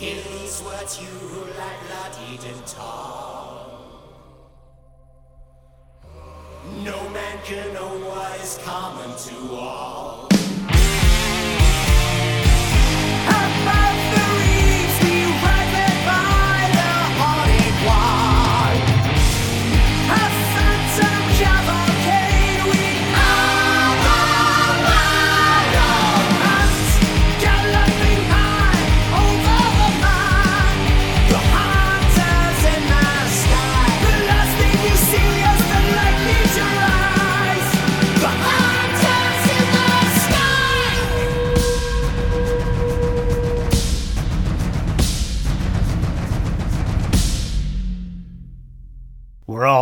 Here's what you like not eaten tall. No man can know what is common to all.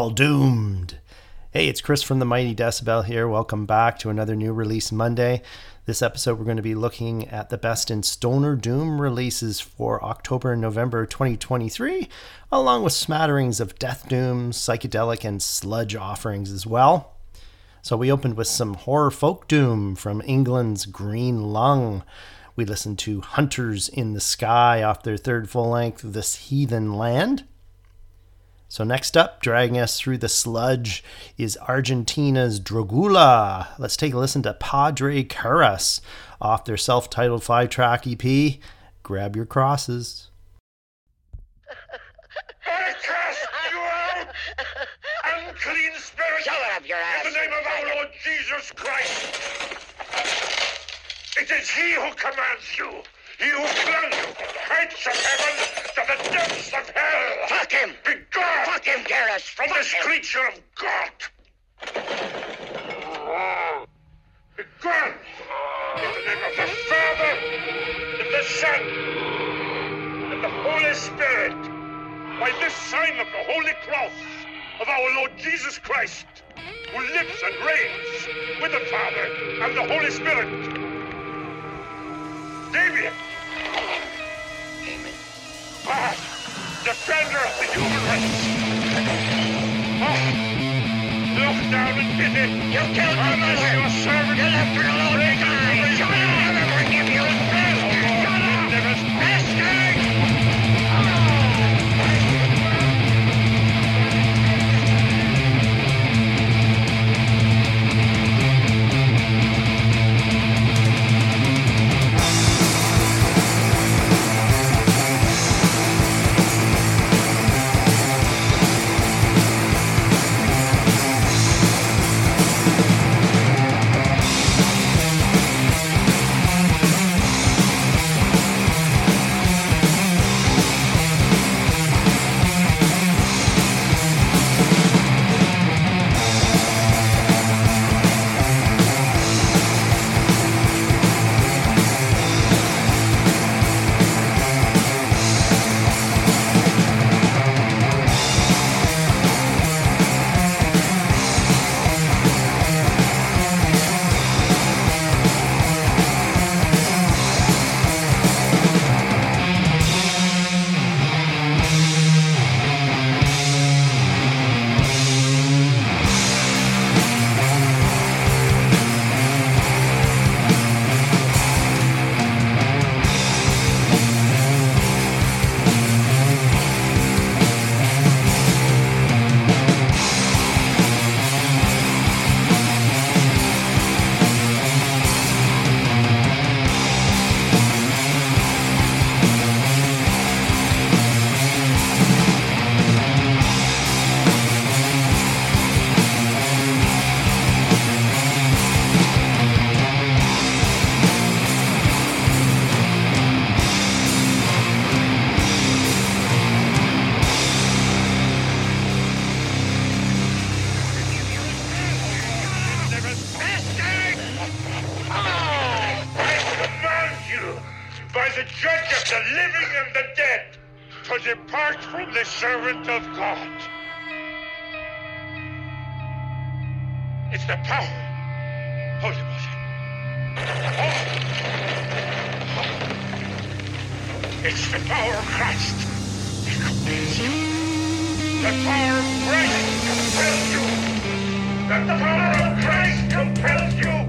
All doomed. Hey, it's Chris from the Mighty Decibel here. Welcome back to another new release Monday. This episode, we're going to be looking at the best in Stoner Doom releases for October and November 2023, along with smatterings of Death Doom, psychedelic, and sludge offerings as well. So we opened with some horror folk doom from England's Green Lung. We listened to Hunters in the Sky off their third full length, This Heathen Land. So next up, dragging us through the sludge, is Argentina's Drogula. Let's take a listen to Padre Karras off their self-titled five-track EP. Grab your crosses. I cast you out! Unclean spirit! Shove up your ass. In the name of our Lord Jesus Christ! It is He who commands you! He who flung you from the heights of heaven to the depths of hell! Fuck him! Be gone! Fuck him, Garrus! From Fuck this him. creature of God! Be gone! In the name of the Father, and the Son, and the Holy Spirit! By this sign of the Holy Cross of our Lord Jesus Christ, who lives and reigns with the Father and the Holy Spirit. Damien! past, defender of the human race. Oh. Look down and get it. You killed my mother. Your servant. You left her alone to die. servant of God. It's the power. Holy water. Oh. It's the power of Christ that completes you. The power of Christ compels you. The power of Christ compels you.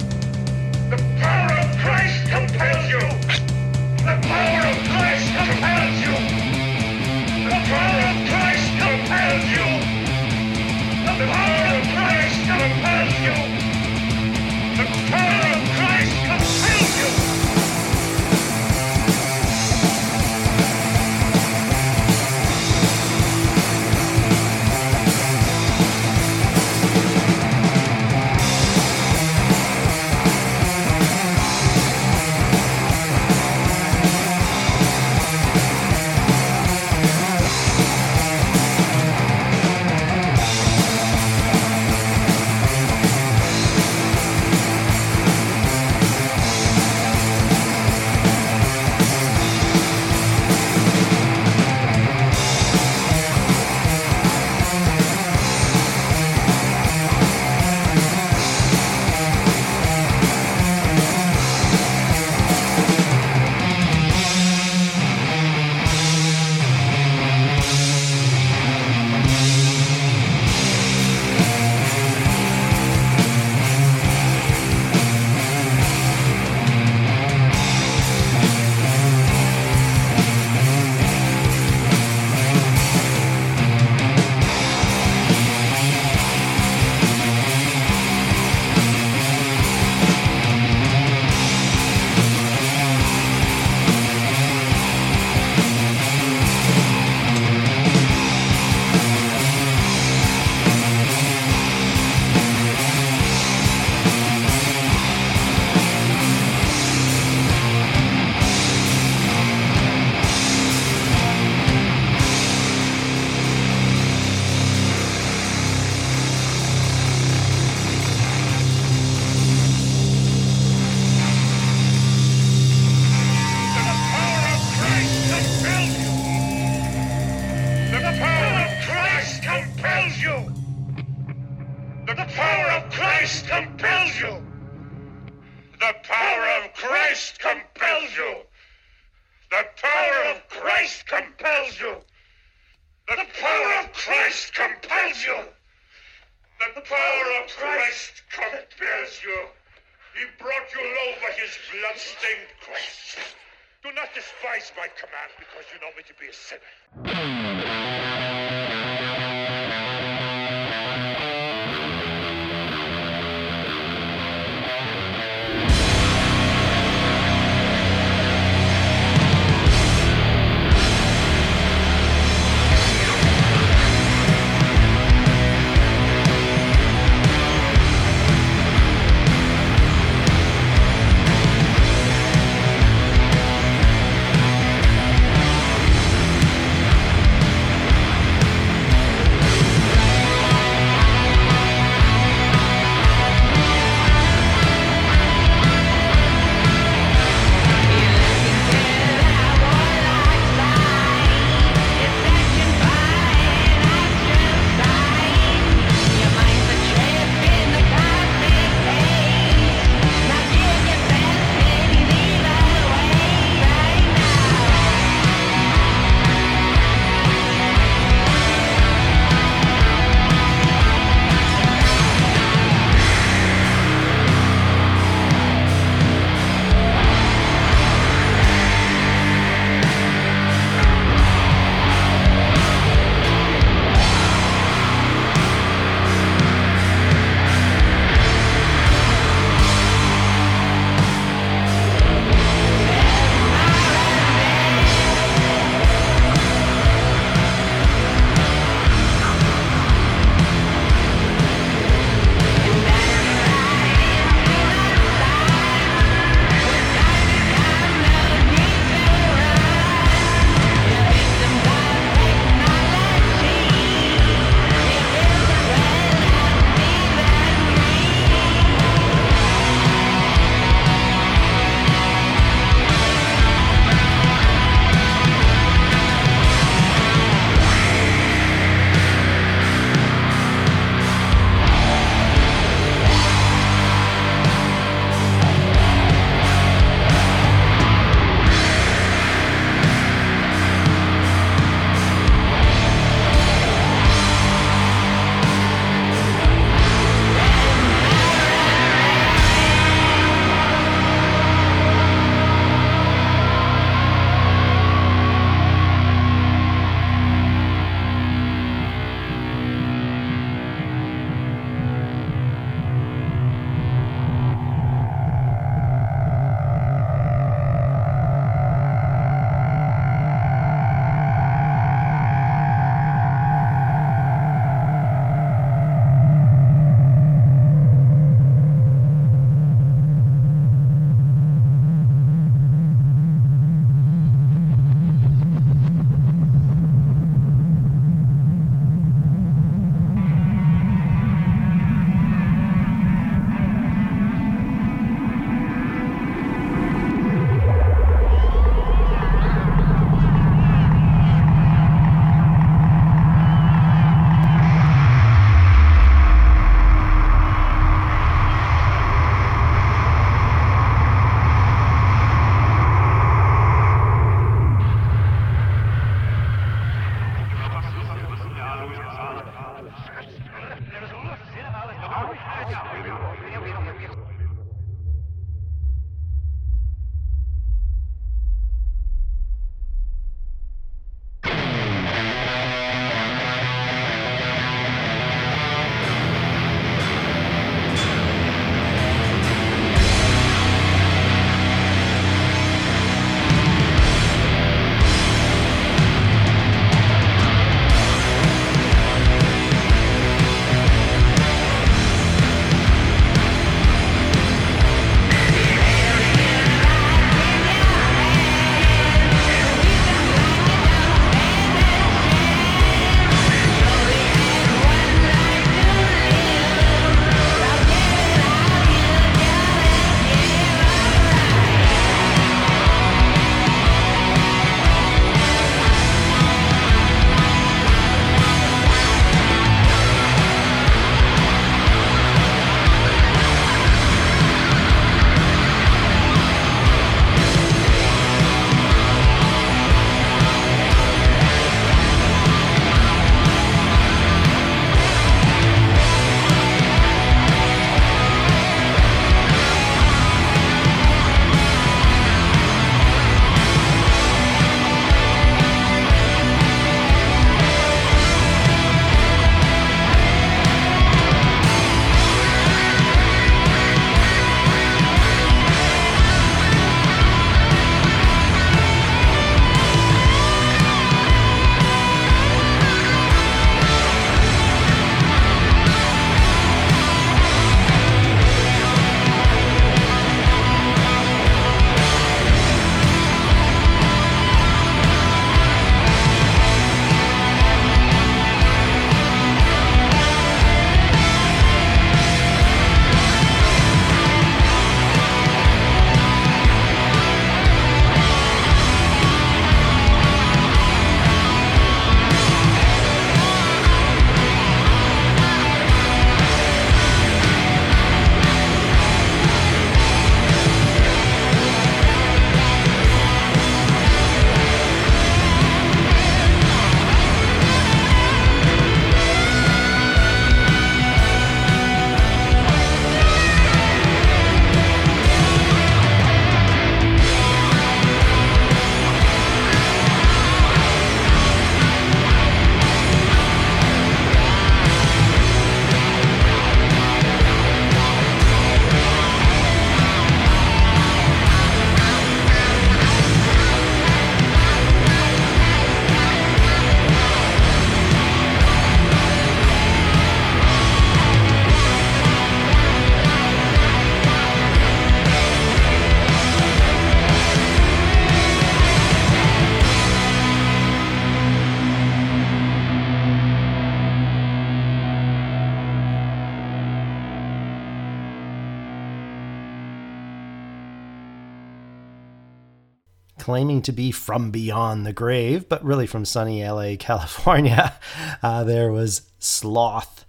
Claiming to be from beyond the grave, but really from sunny LA, California. Uh, there was Sloth,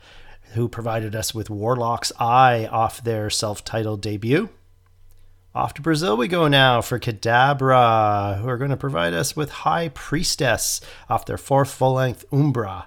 who provided us with Warlock's Eye off their self titled debut. Off to Brazil we go now for Kadabra, who are going to provide us with High Priestess off their fourth full length Umbra.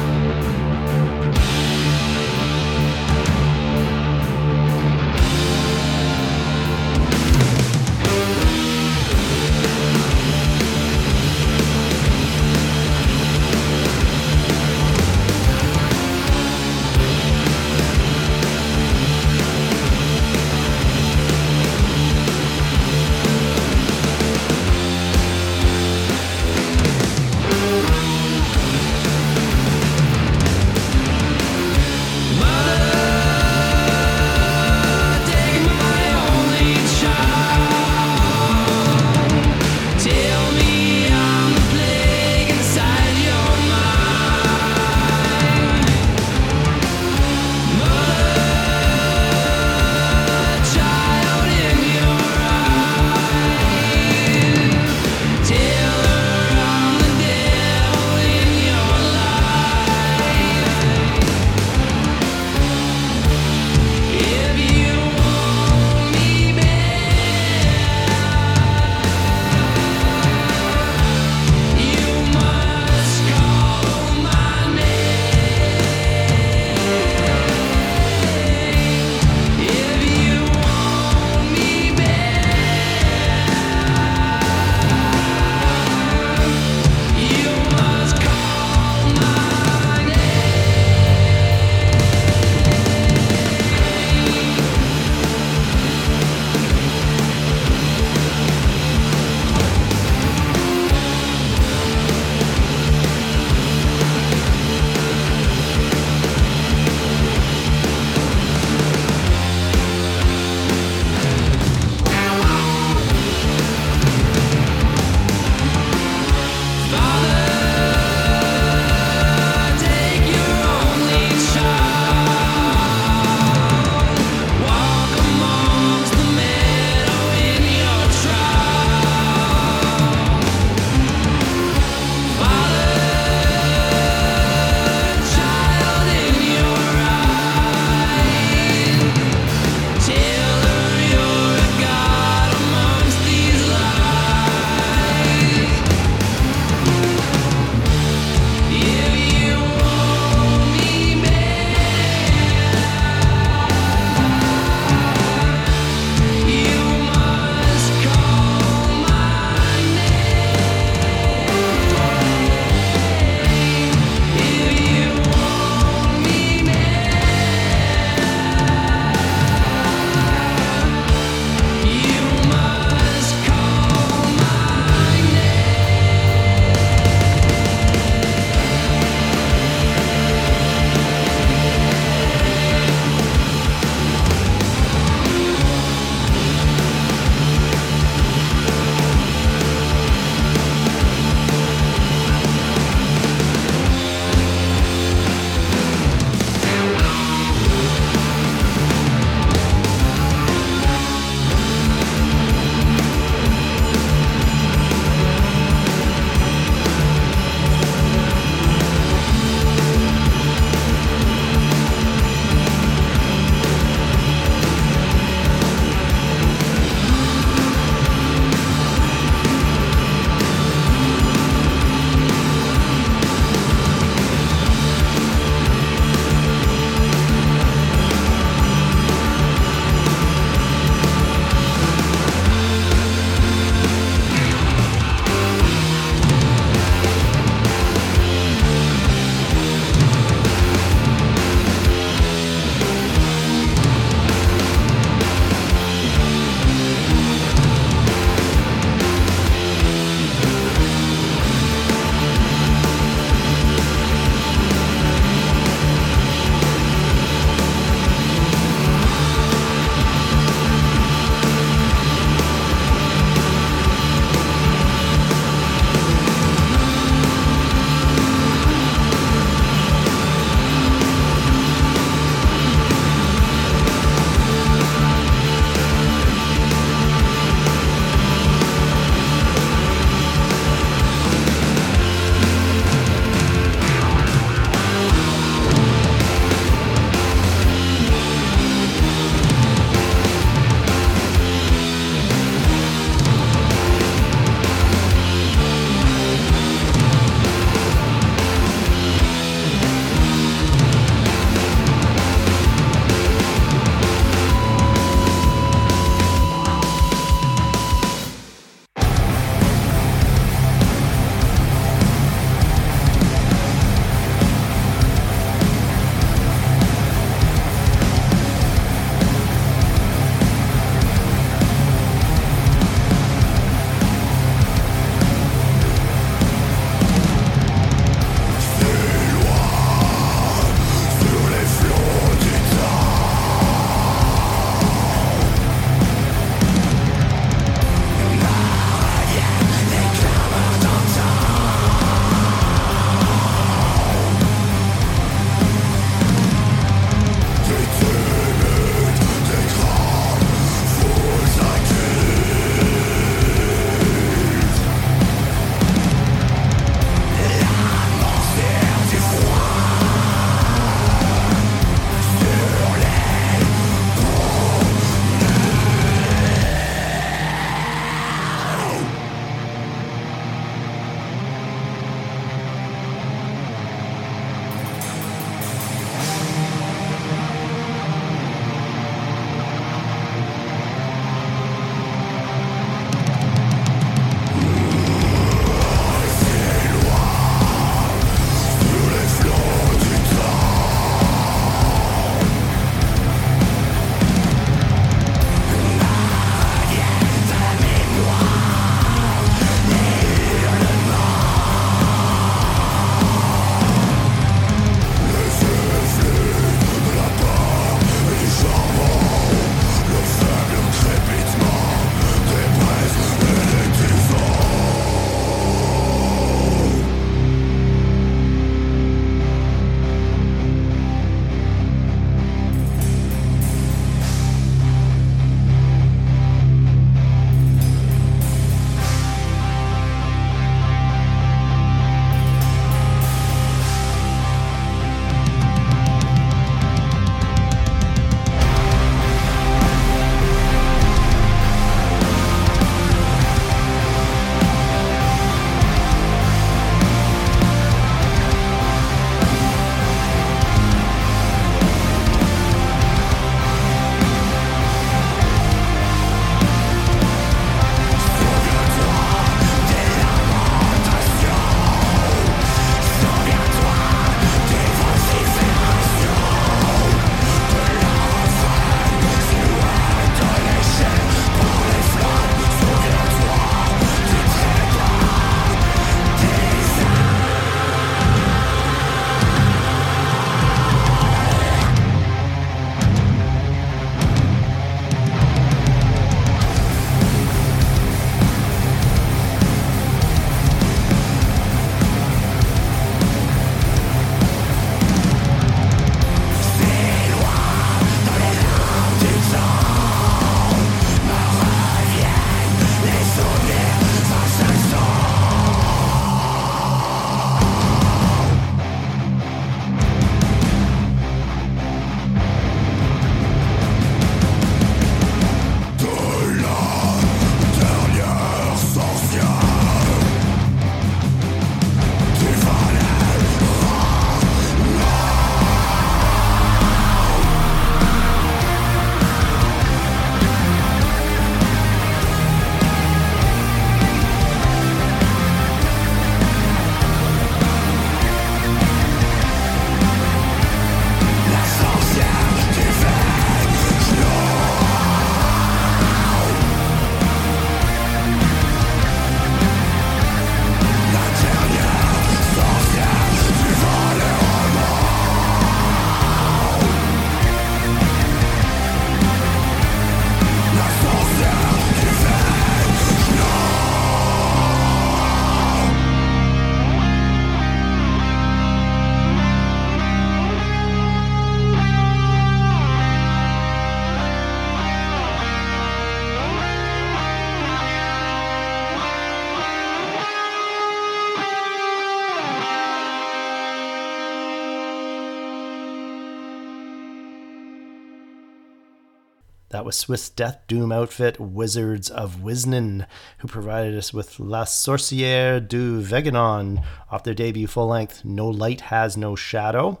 Was Swiss Death Doom outfit Wizards of Wiznan, who provided us with La Sorcière du Vegenand off their debut full length No Light Has No Shadow.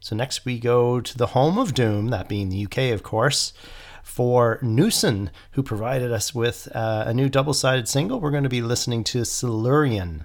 So next we go to the home of Doom, that being the UK, of course, for Newsun, who provided us with uh, a new double sided single. We're going to be listening to Silurian.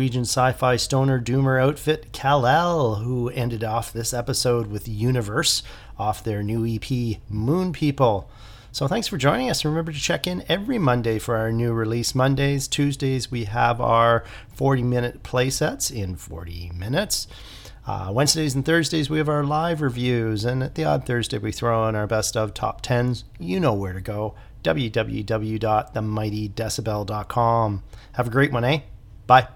Norwegian sci fi stoner doomer outfit Kal-El, who ended off this episode with Universe off their new EP Moon People. So thanks for joining us. Remember to check in every Monday for our new release Mondays. Tuesdays, we have our 40 minute playsets in 40 minutes. Uh, Wednesdays and Thursdays, we have our live reviews. And at the odd Thursday, we throw in our best of top 10s. You know where to go www.themightydecibel.com. Have a great one, eh? Bye.